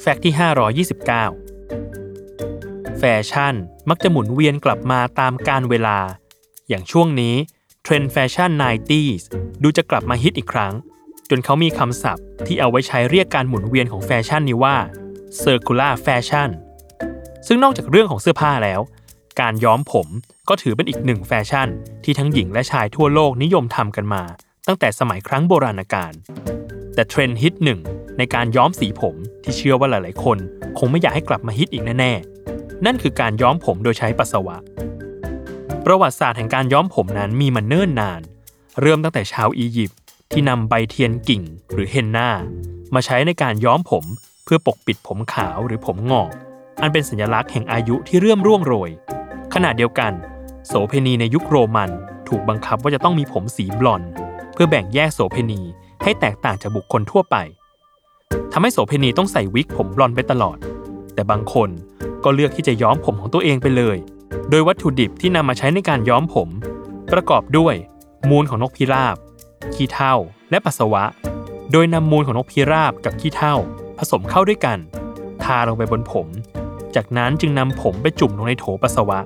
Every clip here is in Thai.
fact ที่ 529 แฟชั่นมักจะหมุนเวียนกลับมาตามกาลเวลา อย่างช่วงนี้ เทรนด์แฟชั่น 90s ดูจะกลับมาฮิตอีกครั้ง จนเขามีคำศัพท์ที่เอาไว้ใช้เรียกการหมุนเวียนของแฟชั่นนี้ว่า circular fashion ซึ่งนอกจากเรื่องของเสื้อผ้าแล้ว การย้อมผมก็ถือเป็นอีกหนึ่งแฟชั่น ที่ทั้งหญิงและชายทั่วโลกนิยมทำกันมา ตั้งแต่สมัยครั้งโบราณกาลแต่เทรนด์ฮิตหนึ่ง ในการย้อมสีผมที่เชื่อว่าหลาย ๆ คน คงไม่อยากให้กลับมาฮิตอีกแน่ ๆ นั่นคือการย้อมผมโดยใช้ปัสสาวะ ประวัติศาสตร์แห่งการย้อมผมนั้นมีมาเนิ่นนาน เริ่มตั้งแต่ชาวอียิปต์ที่นำใบเทียนกิ่งหรือเฮนนามาใช้ในการย้อมผมเพื่อปกปิดผมขาวหรือผมงอก อันเป็นสัญลักษณ์แห่งอายุที่เรื่อมร่วงโรย ขณะเดียวกัน โสเพณีในยุคโรมันถูกบังคับว่าจะต้องมีผมสีบลอนด์ เพื่อแบ่งแยกโสเพณีให้แตกต่างจากบุคคลทั่วไป ทำให้โสเพณีต้องใส่วิกผมบลอนไปตลอด แต่บางคนก็เลือกที่จะย้อมผมของตัวเองไปเลย โดยวัตถุดิบที่นำมาใช้ในการย้อมผม ประกอบด้วย มูลของนกพิราบ ขี้เถ้าและปัสสาวะ โดยนำมูลของนกพิราบกับขี้เถ้าผสมเข้าด้วยกัน ทาลงไปบนผม จากนั้นจึงนำผมไปจุ่มลงในโถปัสสาวะ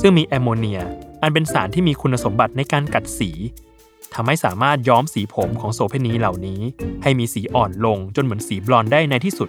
ซึ่งมีแอมโมเนีย อันเป็นสารที่มีคุณสมบัติในการกัดสี ทำให้สามารถย้อมสีผมของโสเภณีเหล่านี้ ให้มีสีอ่อนลงจนเหมือนสีบลอนด์ได้ในที่สุด